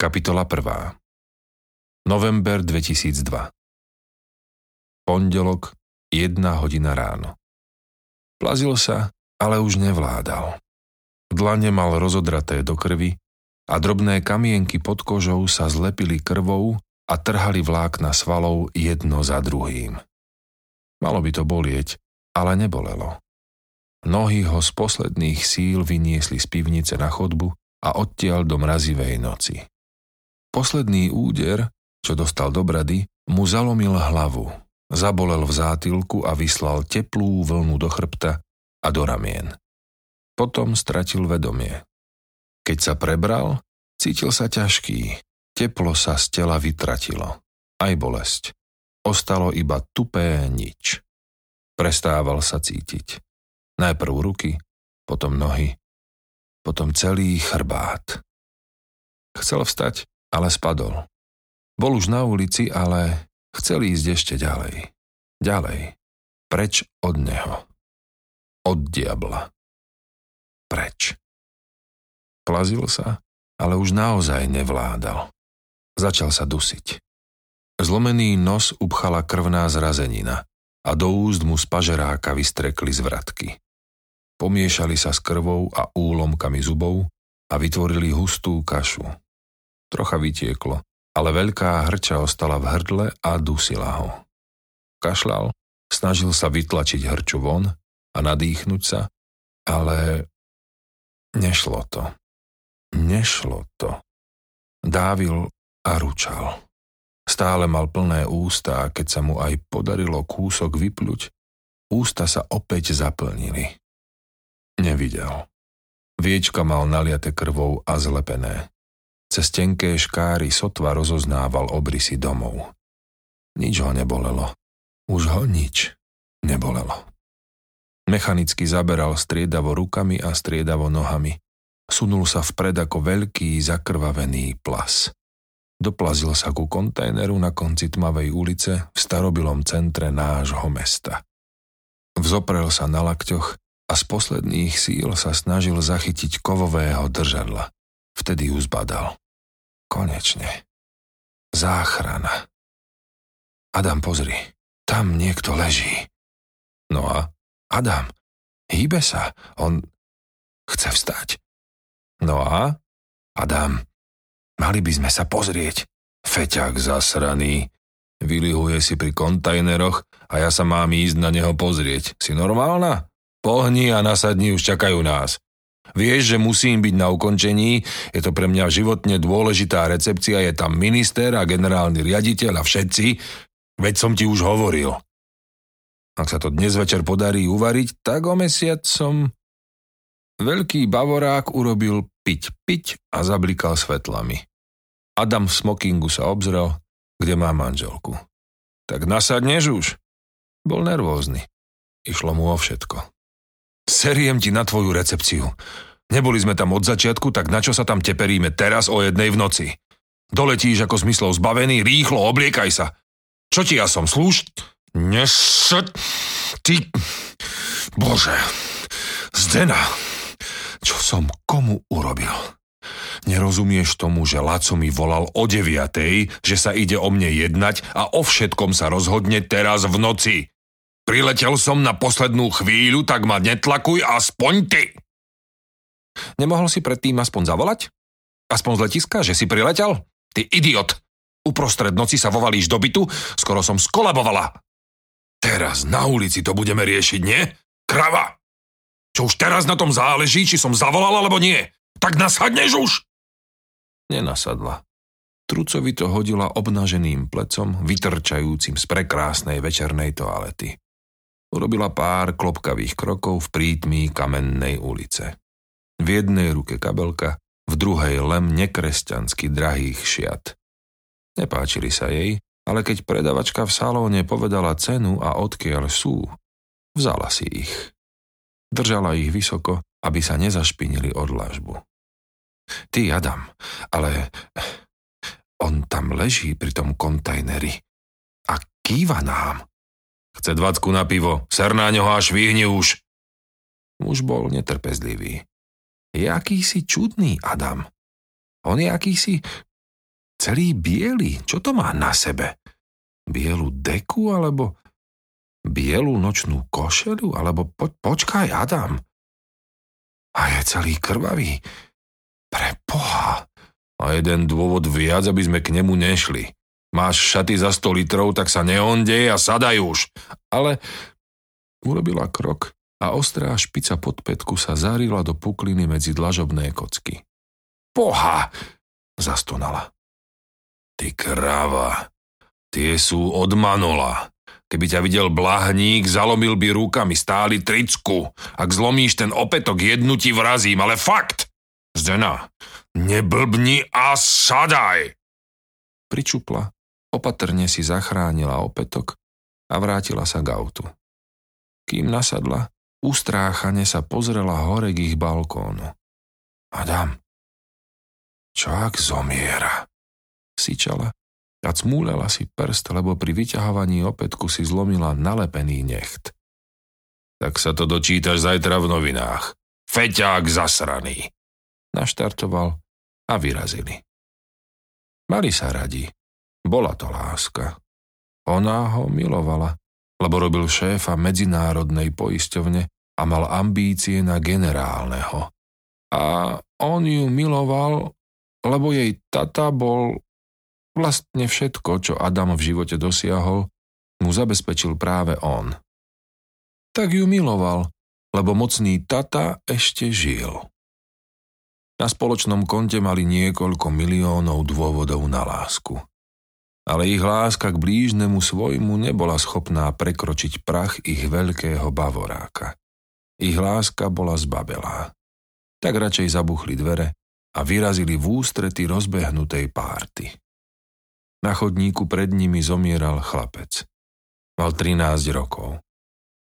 Kapitola 1. November 2002 Pondelok, jedna hodina ráno. Plazil sa, ale už nevládal. Dlane mal rozodraté do krvi a drobné kamienky pod kožou sa zlepili krvou a trhali vlákna svalov jedno za druhým. Malo by to bolieť, ale nebolelo. Nohy ho z posledných síl vyniesli z pivnice na chodbu a odtiaľ do mrazivej noci. Posledný úder, čo dostal do brady, mu zalomil hlavu, zabolel v zátilku a vyslal teplú vlnu do chrbta a do ramien. Potom stratil vedomie. Keď sa prebral, cítil sa ťažký, teplo sa z tela vytratilo, aj bolesť. Ostalo iba tupé nič. Prestával sa cítiť. Najprv ruky, potom nohy, potom celý chrbát. Chcel vstať, ale spadol. Bol už na ulici, ale chcel ísť ešte ďalej. Ďalej. Preč od neho. Od diabla. Preč. Plazil sa, ale už naozaj nevládal. Začal sa dusiť. Zlomený nos upchala krvná zrazenina a do úst mu z pažeráka vystrekli zvratky. Pomiešali sa s krvou a úlomkami zubov a vytvorili hustú kašu. Trocha vytieklo, ale veľká hrča ostala v hrdle a dusila ho. Kašľal, snažil sa vytlačiť hrču von a nadýchnuť sa, ale nešlo to. Nešlo to. Dávil a ručal. Stále mal plné ústa a keď sa mu aj podarilo kúsok vypľuť, ústa sa opäť zaplnili. Nevidel. Viečka mal naliate krvou a zlepené. Cez tenké škáry sotva rozoznával obrysy domov. Nič ho nebolelo. Už ho nič nebolelo. Mechanicky zaberal striedavo rukami a striedavo nohami. Sunul sa vpred ako veľký zakrvavený plas. Doplazil sa ku kontajneru na konci tmavej ulice v starobilom centre nášho mesta. Vzoprel sa na lakťoch a z posledných síl sa snažil zachytiť kovového držadla. Vtedy ju zbadal. Konečne. Záchrana. Adam, pozri. Tam niekto leží. No a? Adam, hýbe sa. On chce vstať. No a? Adam, mali by sme sa pozrieť. Feťak zasraný. Vylihuje si pri kontajneroch a ja sa mám ísť na neho pozrieť. Si normálna? Pohni a nasadni už čakajú nás. Vieš, že musím byť na ukončení, je to pre mňa životne dôležitá recepcia, je tam minister a generálny riaditeľ a všetci, veď som ti už hovoril. Ak sa to dnes večer podarí uvariť, tak o mesiac som... Veľký bavorák urobil piť piť a zablikal svetlami. Adam v smokingu sa obzrel, kde má manželku. Tak nasadneš už? Bol nervózny. Išlo mu o všetko. Seriem ti na tvoju recepciu. Neboli sme tam od začiatku, tak na čo sa tam teperíme teraz o jednej v noci? Doletíš ako zmyslov zbavený, rýchlo obliekaj sa. Čo ti ja som, slúž? Nes... Ty... Bože... Zdena... Čo som komu urobil? Nerozumieš tomu, že Laco mi volal o deviatej, že sa ide o mne jednať a o všetkom sa rozhodne teraz v noci. Priletel som na poslednú chvíľu, tak ma netlakuj aspoň ty. Nemohol si predtým aspoň zavolať? Aspoň z letiska, že si priletel? Ty idiot! Uprostred noci sa vovalíš do bytu, skoro som skolabovala. Teraz na ulici to budeme riešiť, nie? Krava! Čo už teraz na tom záleží, či som zavolala alebo nie? Tak nasadneš už! Nenasadla. Trucovi to hodila obnaženým plecom, vytrčajúcim z prekrásnej večernej toalety. Urobila pár klopkavých krokov v prítmí kamennej ulice. V jednej ruke kabelka, v druhej lem nekresťansky drahých šiat. Nepáčili sa jej, ale keď predavačka v salóne povedala cenu a odkiaľ sú, vzala si ich. Držala ich vysoko, aby sa nezašpinili od lážbu. Ty, Adam, ale on tam leží pri tom kontajneri a kýva nám. Chce dvacku na pivo, ser na ňoho a švihni už. Muž bol netrpezlivý. Je akýsi čudný Adam. On je akýsi celý biely. Čo to má na sebe? Bielu deku alebo bielu nočnú košelu? Alebo po, počkaj, Adam. A je celý krvavý. Pre Boha. A jeden dôvod viac, aby sme k nemu nešli. Máš šaty za 100 litrov, tak sa neondej a sadaj už. Ale urobila krok a ostrá špica pod petku sa zarila do pukliny medzi dlažobné kocky. Poha! zastonala. Ty kráva, tie sú od manola. Keby ťa videl blahník, zalomil by rukami, stáli tricku. Ak zlomíš ten opetok, jednu ti vrazím, ale fakt! Zdena, neblbni a sadaj! Pričupla Opatrne si zachránila opätok a vrátila sa k autu. Kým nasadla, ustráchane sa pozrela hore k ich balkónu. Adam, čo ak zomiera? Sičala a cmúlela si prst, lebo pri vyťahovaní opätku si zlomila nalepený necht. Tak sa to dočítaš zajtra v novinách. Feťák zasraný. Naštartoval a vyrazili. Mali sa radi. Bola to láska. Ona ho milovala, lebo robil šéfa medzinárodnej poisťovne a mal ambície na generálneho. A on ju miloval, lebo jej tata bol vlastne všetko, čo Adam v živote dosiahol, mu zabezpečil práve on. Tak ju miloval, lebo mocný tata ešte žil. Na spoločnom konte mali niekoľko miliónov dôvodov na lásku ale ich láska k blížnemu svojmu nebola schopná prekročiť prach ich veľkého bavoráka. Ich láska bola zbabelá. Tak radšej zabuchli dvere a vyrazili v ústrety rozbehnutej párty. Na chodníku pred nimi zomieral chlapec. Mal 13 rokov.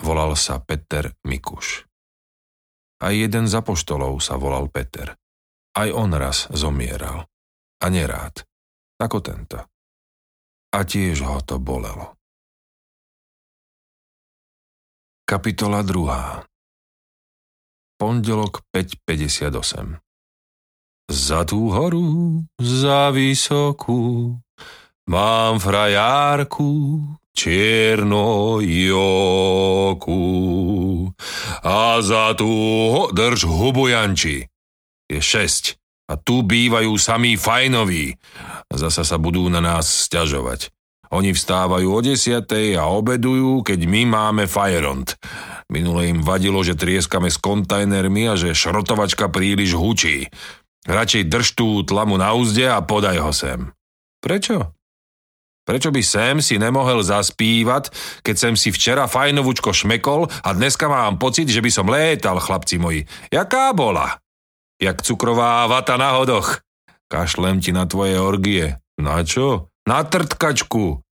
Volal sa Peter Mikuš. Aj jeden z apoštolov sa volal Peter. Aj on raz zomieral. A nerád. Ako tento a tiež ho to bolelo. Kapitola 2. Pondelok 5.58 Za tú horu, za vysokú, mám frajárku, čierno joku. A za tú ho, drž hubu Janči. Je šesť. A tu bývajú samí fajnoví. Zasa sa budú na nás sťažovať. Oni vstávajú o desiatej a obedujú, keď my máme fajeront. Minule im vadilo, že trieskame s kontajnermi a že šrotovačka príliš hučí. Radšej drž tú tlamu na úzde a podaj ho sem. Prečo? Prečo by sem si nemohol zaspívať, keď sem si včera fajnovúčko šmekol a dneska mám pocit, že by som létal, chlapci moji. Jaká bola? Jak cukrová vata na hodoch. Kašlem ti na tvoje orgie. Na čo? Na trtkačku.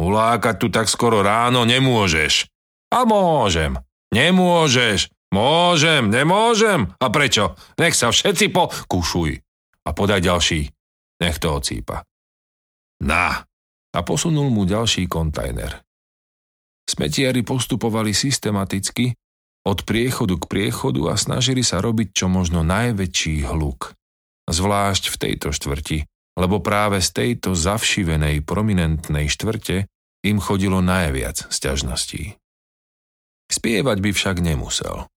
Ulákať tu tak skoro ráno nemôžeš. A môžem. Nemôžeš. Môžem, nemôžem. A prečo? Nech sa všetci po... A podaj ďalší. Nech to ocípa. Na. A posunul mu ďalší kontajner. Smetiari postupovali systematicky, od priechodu k priechodu a snažili sa robiť čo možno najväčší hluk. Zvlášť v tejto štvrti, lebo práve z tejto zavšivenej prominentnej štvrte im chodilo najviac sťažností. Spievať by však nemusel.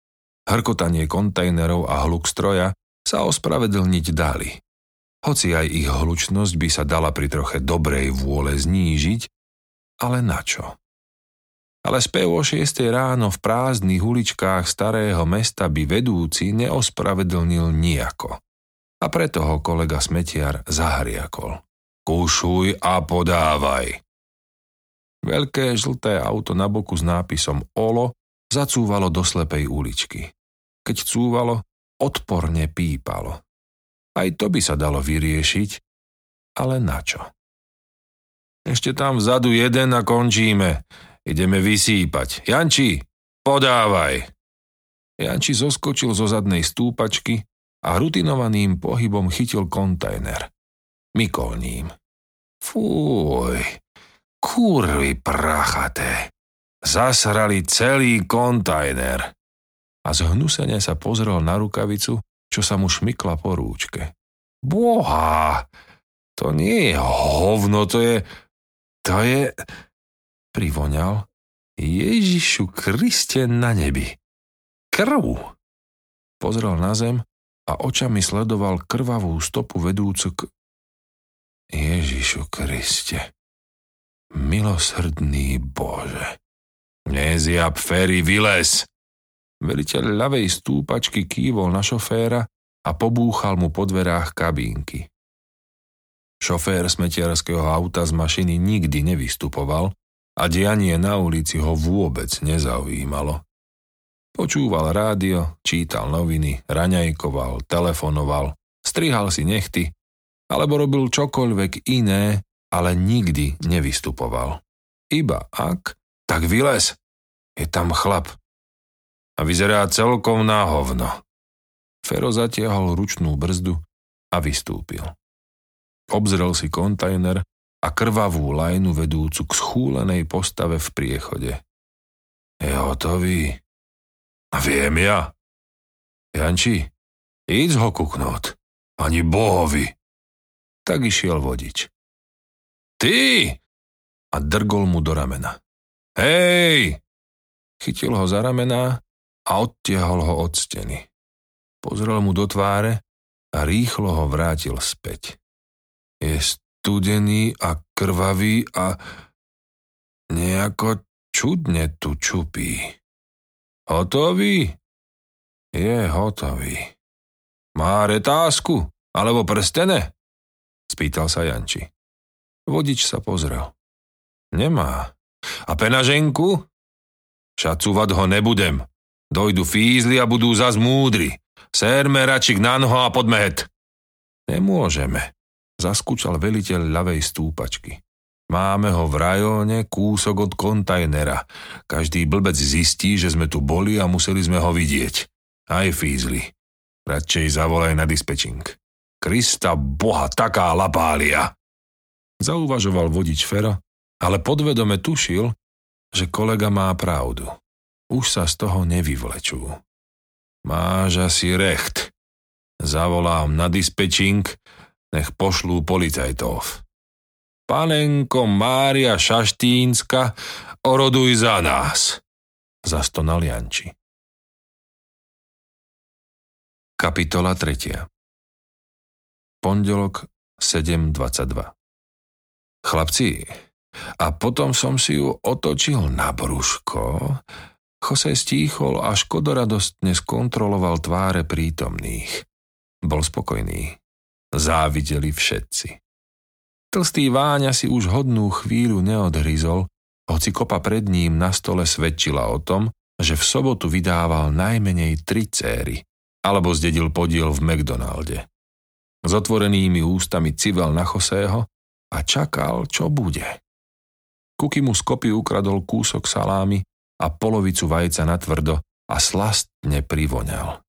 Hrkotanie kontajnerov a hluk stroja sa ospravedlniť dali. Hoci aj ich hlučnosť by sa dala pri troche dobrej vôle znížiť, ale na čo? Ale spev o 6 ráno v prázdnych uličkách starého mesta by vedúci neospravedlnil nijako. A preto ho kolega Smetiar zahriakol. Kúšuj a podávaj. Veľké žlté auto na boku s nápisom Olo zacúvalo do slepej uličky. Keď cúvalo, odporne pípalo. Aj to by sa dalo vyriešiť, ale na čo? Ešte tam vzadu jeden a končíme. Ideme vysýpať. Janči, podávaj. Janči zoskočil zo zadnej stúpačky a rutinovaným pohybom chytil kontajner. Mykol ním. Fúj, kurvy prachaté. Zasrali celý kontajner. A zhnusene sa pozrel na rukavicu, čo sa mu šmykla po rúčke. Boha, To nie je hovno, to je... To je... Privoňal. Ježišu Kriste na nebi. Krv. Pozrel na zem a očami sledoval krvavú stopu vedúcu k... Ježišu Kriste. Milosrdný Bože. Nezjab, Ferry, vylez! Veliteľ ľavej stúpačky kývol na šoféra a pobúchal mu po dverách kabínky. Šofér smetiarského auta z mašiny nikdy nevystupoval a dianie na ulici ho vôbec nezaujímalo. Počúval rádio, čítal noviny, raňajkoval, telefonoval, strihal si nechty, alebo robil čokoľvek iné, ale nikdy nevystupoval. Iba ak, tak vylez. Je tam chlap, a vyzerá celkom na hovno. Fero zatiahol ručnú brzdu a vystúpil. Obzrel si kontajner a krvavú lajnu vedúcu k schúlenej postave v priechode. Je hotový? Viem ja. Janči, íď ho kuknúť. Ani bohovi. Tak išiel vodič. Ty! A drgol mu do ramena. Hej! Chytil ho za ramená a odtiahol ho od steny. Pozrel mu do tváre a rýchlo ho vrátil späť. Je studený a krvavý a nejako čudne tu čupí. Hotový? Je hotový. Má retásku? Alebo prstene? Spýtal sa Janči. Vodič sa pozrel. Nemá. A penaženku? Šacúvať ho nebudem, Dojdu fízli a budú zas múdri. Sérme račik na noho a poďme het. Nemôžeme, zaskúčal veliteľ ľavej stúpačky. Máme ho v rajóne kúsok od kontajnera. Každý blbec zistí, že sme tu boli a museli sme ho vidieť. Aj fízli. Radšej zavolaj na dispečing. Krista boha, taká lapália. Zauvažoval vodič Fero, ale podvedome tušil, že kolega má pravdu už sa z toho nevyvlečú. Máš asi recht. Zavolám na dispečing, nech pošlú policajtov. Panenko Mária Šaštínska, oroduj za nás, zastonal Janči. Kapitola 3. Pondelok 7.22 Chlapci, a potom som si ju otočil na brúško Jose stíchol a škodoradostne skontroloval tváre prítomných. Bol spokojný. Závideli všetci. Tlstý Váňa si už hodnú chvíľu neodhryzol, hoci kopa pred ním na stole svedčila o tom, že v sobotu vydával najmenej tri céry, alebo zdedil podiel v McDonalde. S otvorenými ústami civel na Chosého a čakal, čo bude. Kuky mu z kopy ukradol kúsok salámy a polovicu vajca na tvrdo a slastne privoňal.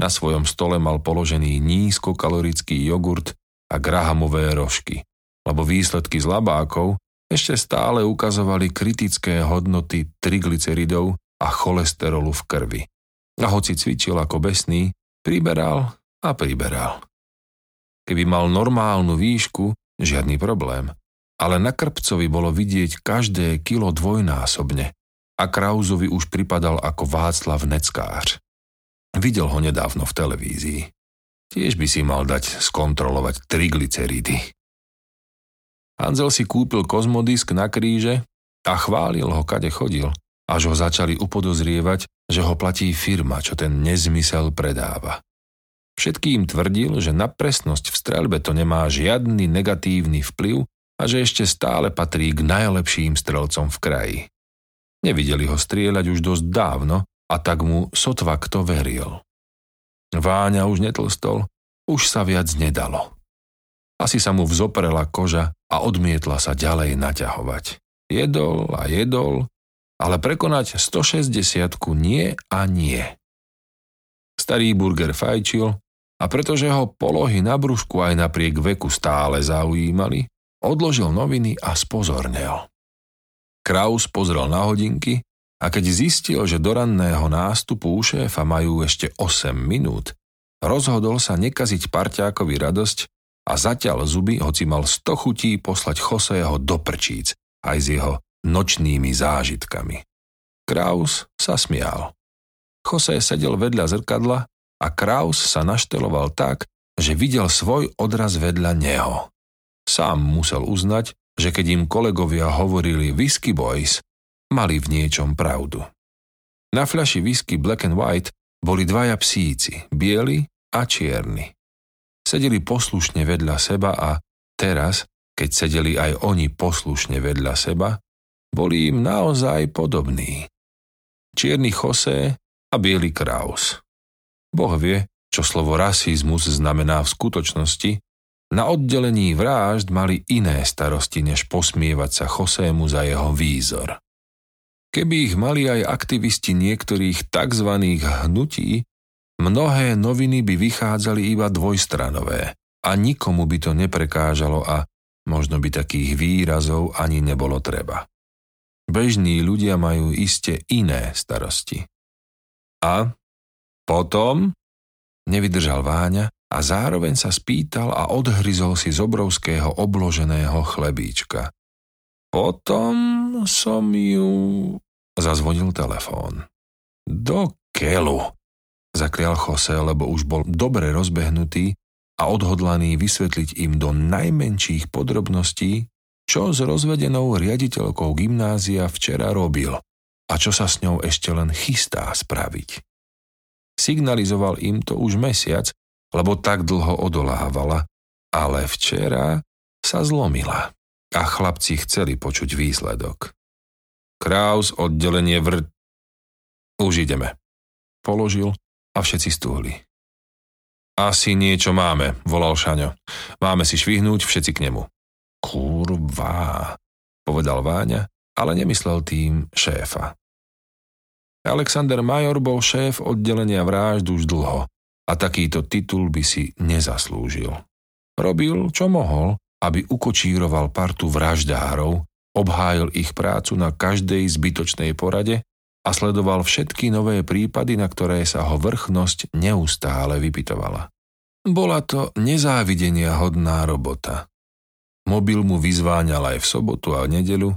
Na svojom stole mal položený nízkokalorický jogurt a grahamové rožky, lebo výsledky z labákov ešte stále ukazovali kritické hodnoty triglyceridov a cholesterolu v krvi. A hoci cvičil ako besný, priberal a priberal. Keby mal normálnu výšku, žiadny problém, ale na krpcovi bolo vidieť každé kilo dvojnásobne a Krauzovi už pripadal ako Václav Neckář. Videl ho nedávno v televízii. Tiež by si mal dať skontrolovať triglyceridy. Hanzel si kúpil kozmodisk na kríže a chválil ho, kade chodil, až ho začali upodozrievať, že ho platí firma, čo ten nezmysel predáva. Všetkým tvrdil, že na presnosť v streľbe to nemá žiadny negatívny vplyv a že ešte stále patrí k najlepším strelcom v kraji. Nevideli ho strieľať už dosť dávno a tak mu sotva kto veril. Váňa už netlstol, už sa viac nedalo. Asi sa mu vzoprela koža a odmietla sa ďalej naťahovať. Jedol a jedol, ale prekonať 160 nie a nie. Starý burger fajčil a pretože ho polohy na brúšku aj napriek veku stále zaujímali, odložil noviny a spozornel. Kraus pozrel na hodinky a keď zistil, že do ranného nástupu u šéfa majú ešte 8 minút, rozhodol sa nekaziť parťákovi radosť a zatiaľ zuby, hoci mal sto chutí poslať Joseho do prčíc, aj s jeho nočnými zážitkami. Kraus sa smial. Jose sedel vedľa zrkadla a Kraus sa našteloval tak, že videl svoj odraz vedľa neho. Sám musel uznať, že keď im kolegovia hovorili Whisky Boys, mali v niečom pravdu. Na fľaši whisky Black and White boli dvaja psíci, bieli a čierni. Sedeli poslušne vedľa seba a teraz, keď sedeli aj oni poslušne vedľa seba, boli im naozaj podobní. Čierny Jose a biely Kraus. Boh vie, čo slovo rasizmus znamená v skutočnosti, na oddelení vražd mali iné starosti, než posmievať sa Chosému za jeho výzor. Keby ich mali aj aktivisti niektorých tzv. hnutí, mnohé noviny by vychádzali iba dvojstranové a nikomu by to neprekážalo a možno by takých výrazov ani nebolo treba. Bežní ľudia majú iste iné starosti. A potom nevydržal Váňa a zároveň sa spýtal a odhryzol si z obrovského obloženého chlebíčka. Potom som ju... Zazvonil telefón. Do kelu, zakrial Jose, lebo už bol dobre rozbehnutý a odhodlaný vysvetliť im do najmenších podrobností, čo s rozvedenou riaditeľkou gymnázia včera robil a čo sa s ňou ešte len chystá spraviť. Signalizoval im to už mesiac, lebo tak dlho odolávala, ale včera sa zlomila a chlapci chceli počuť výsledok. Kraus, oddelenie vr... Už ideme. Položil a všetci stúhli. Asi niečo máme, volal Šaňo. Máme si švihnúť všetci k nemu. Kurva, povedal Váňa, ale nemyslel tým šéfa. Alexander Major bol šéf oddelenia vražd už dlho a takýto titul by si nezaslúžil. Robil, čo mohol, aby ukočíroval partu vraždárov, obhájil ich prácu na každej zbytočnej porade a sledoval všetky nové prípady, na ktoré sa ho vrchnosť neustále vypitovala. Bola to nezávidenia hodná robota. Mobil mu vyzváňal aj v sobotu a nedelu,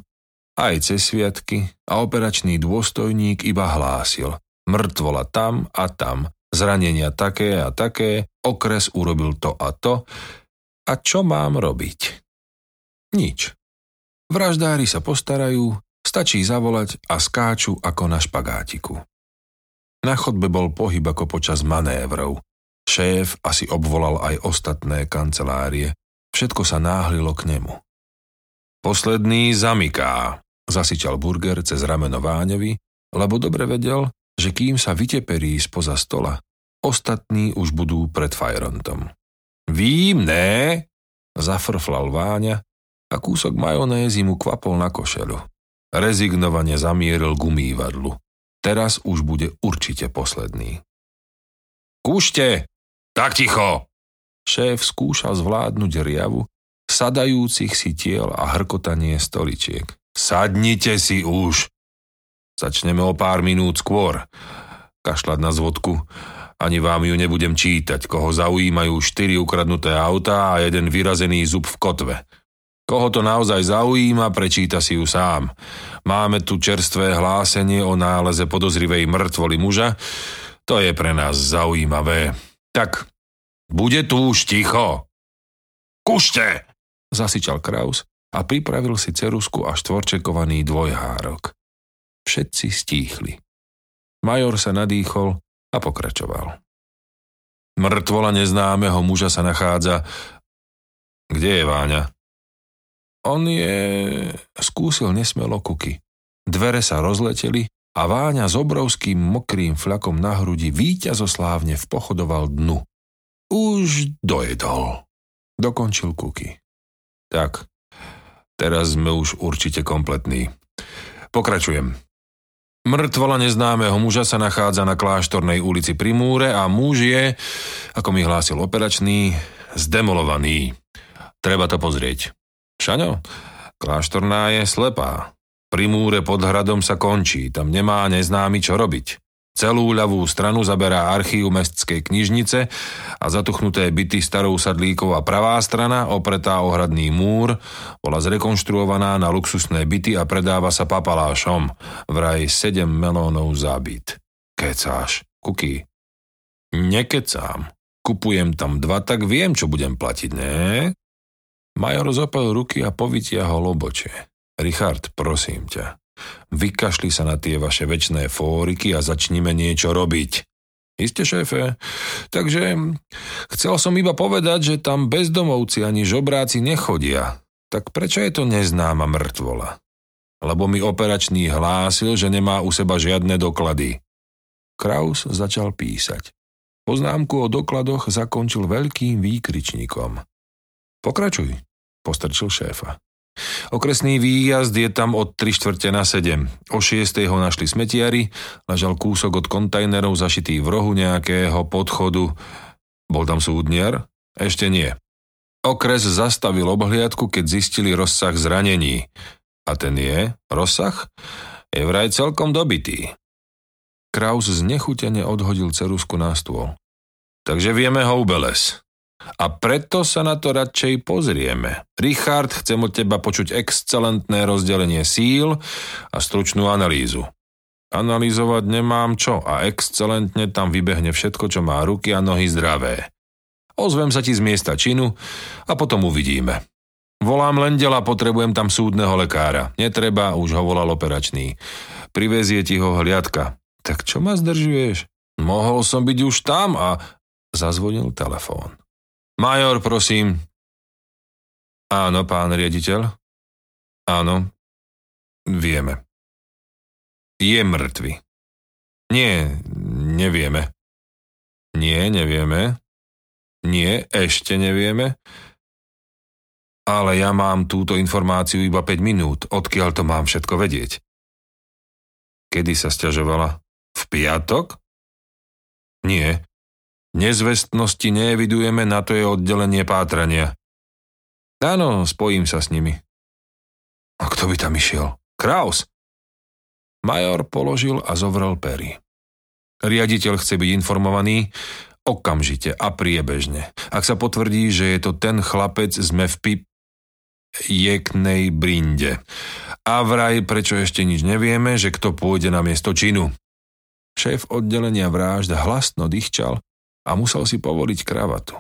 aj cez sviatky a operačný dôstojník iba hlásil mŕtvola tam a tam, zranenia také a také, okres urobil to a to. A čo mám robiť? Nič. Vraždári sa postarajú, stačí zavolať a skáču ako na špagátiku. Na chodbe bol pohyb ako počas manévrov. Šéf asi obvolal aj ostatné kancelárie. Všetko sa náhlilo k nemu. Posledný zamyká, zasičal Burger cez rameno Váňovi, lebo dobre vedel, že kým sa vyteperí spoza stola, ostatní už budú pred Fajrontom. Vím, ne? Zafrflal Váňa a kúsok majonézy mu kvapol na košelu. Rezignovane zamieril k umývadlu. Teraz už bude určite posledný. Kúšte! Tak ticho! Šéf skúšal zvládnuť riavu, sadajúcich si tiel a hrkotanie stoličiek. Sadnite si už! Začneme o pár minút skôr. Kašľať na zvodku. Ani vám ju nebudem čítať, koho zaujímajú štyri ukradnuté autá a jeden vyrazený zub v kotve. Koho to naozaj zaujíma, prečíta si ju sám. Máme tu čerstvé hlásenie o náleze podozrivej mŕtvoli muža. To je pre nás zaujímavé. Tak, bude tu už ticho. Kušte! Zasičal Kraus a pripravil si cerusku a štvorčekovaný dvojhárok. Všetci stíchli. Major sa nadýchol a pokračoval. Mŕtvola neznámeho muža sa nachádza... Kde je Váňa? On je... Skúsil nesmelo kuky. Dvere sa rozleteli a Váňa s obrovským mokrým fľakom na hrudi víťazoslávne vpochodoval dnu. Už dojedol. Dokončil kuky. Tak, teraz sme už určite kompletní. Pokračujem. Mŕtvola neznámeho muža sa nachádza na kláštornej ulici pri múre a muž je, ako mi hlásil operačný, zdemolovaný. Treba to pozrieť. Šaňo, kláštorná je slepá. Pri múre pod hradom sa končí, tam nemá neznámy čo robiť. Celú ľavú stranu zaberá archív mestskej knižnice a zatuchnuté byty starou sadlíkov a pravá strana, opretá o hradný múr, bola zrekonštruovaná na luxusné byty a predáva sa papalášom. Vraj 7 melónov za byt. Kecáš, kuky. Nekecám. Kupujem tam dva, tak viem, čo budem platiť, ne? Major zopel ruky a povytiahol oboče. Richard, prosím ťa, Vykašli sa na tie vaše väčšné fóriky a začnime niečo robiť. Isté, šéfe. Takže chcel som iba povedať, že tam bezdomovci ani žobráci nechodia. Tak prečo je to neznáma mŕtvola? Lebo mi operačný hlásil, že nemá u seba žiadne doklady. Kraus začal písať. Poznámku o dokladoch zakončil veľkým výkričníkom. Pokračuj, postrčil šéfa. Okresný výjazd je tam od 3 štvrte na 7. O 6. ho našli smetiari, ležal kúsok od kontajnerov zašitý v rohu nejakého podchodu. Bol tam súdniar? Ešte nie. Okres zastavil obhliadku, keď zistili rozsah zranení. A ten je, rozsah, je vraj celkom dobitý. Kraus znechutene odhodil cerusku na stôl. Takže vieme ho ubeles. A preto sa na to radšej pozrieme. Richard, chcem od teba počuť excelentné rozdelenie síl a stručnú analýzu. Analýzovať nemám čo a excelentne tam vybehne všetko, čo má ruky a nohy zdravé. Ozvem sa ti z miesta činu a potom uvidíme. Volám Lendela, potrebujem tam súdneho lekára. Netreba, už ho volal operačný. Privezie ti ho hliadka. Tak čo ma zdržuješ? Mohol som byť už tam a... Zazvonil telefón. Major, prosím. Áno, pán riaditeľ. Áno, vieme. Je mŕtvy. Nie, nevieme. Nie, nevieme. Nie, ešte nevieme. Ale ja mám túto informáciu iba 5 minút, odkiaľ to mám všetko vedieť. Kedy sa stiažovala? V piatok? Nie, Nezvestnosti neevidujeme, na to je oddelenie pátrania. Áno, spojím sa s nimi. A kto by tam išiel? Kraus. Major položil a zovrel pery. Riaditeľ chce byť informovaný okamžite a priebežne. Ak sa potvrdí, že je to ten chlapec, sme v pip jeknej brinde. A vraj, prečo ešte nič nevieme, že kto pôjde na miesto činu. Šéf oddelenia vražd hlasno dýchčal a musel si povoliť kravatu.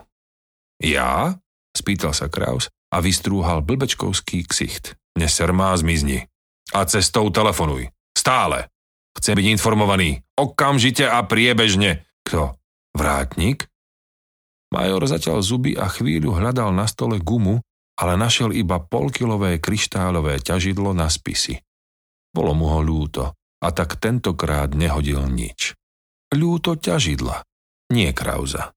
Ja? spýtal sa Kraus a vystrúhal blbečkovský ksicht. Neser má zmizni. A cestou telefonuj. Stále. Chce byť informovaný. Okamžite a priebežne. Kto? Vrátnik? Major zatiaľ zuby a chvíľu hľadal na stole gumu, ale našiel iba polkilové kryštálové ťažidlo na spisy. Bolo mu ho ľúto a tak tentokrát nehodil nič. Ľúto ťažidla nie Krauza.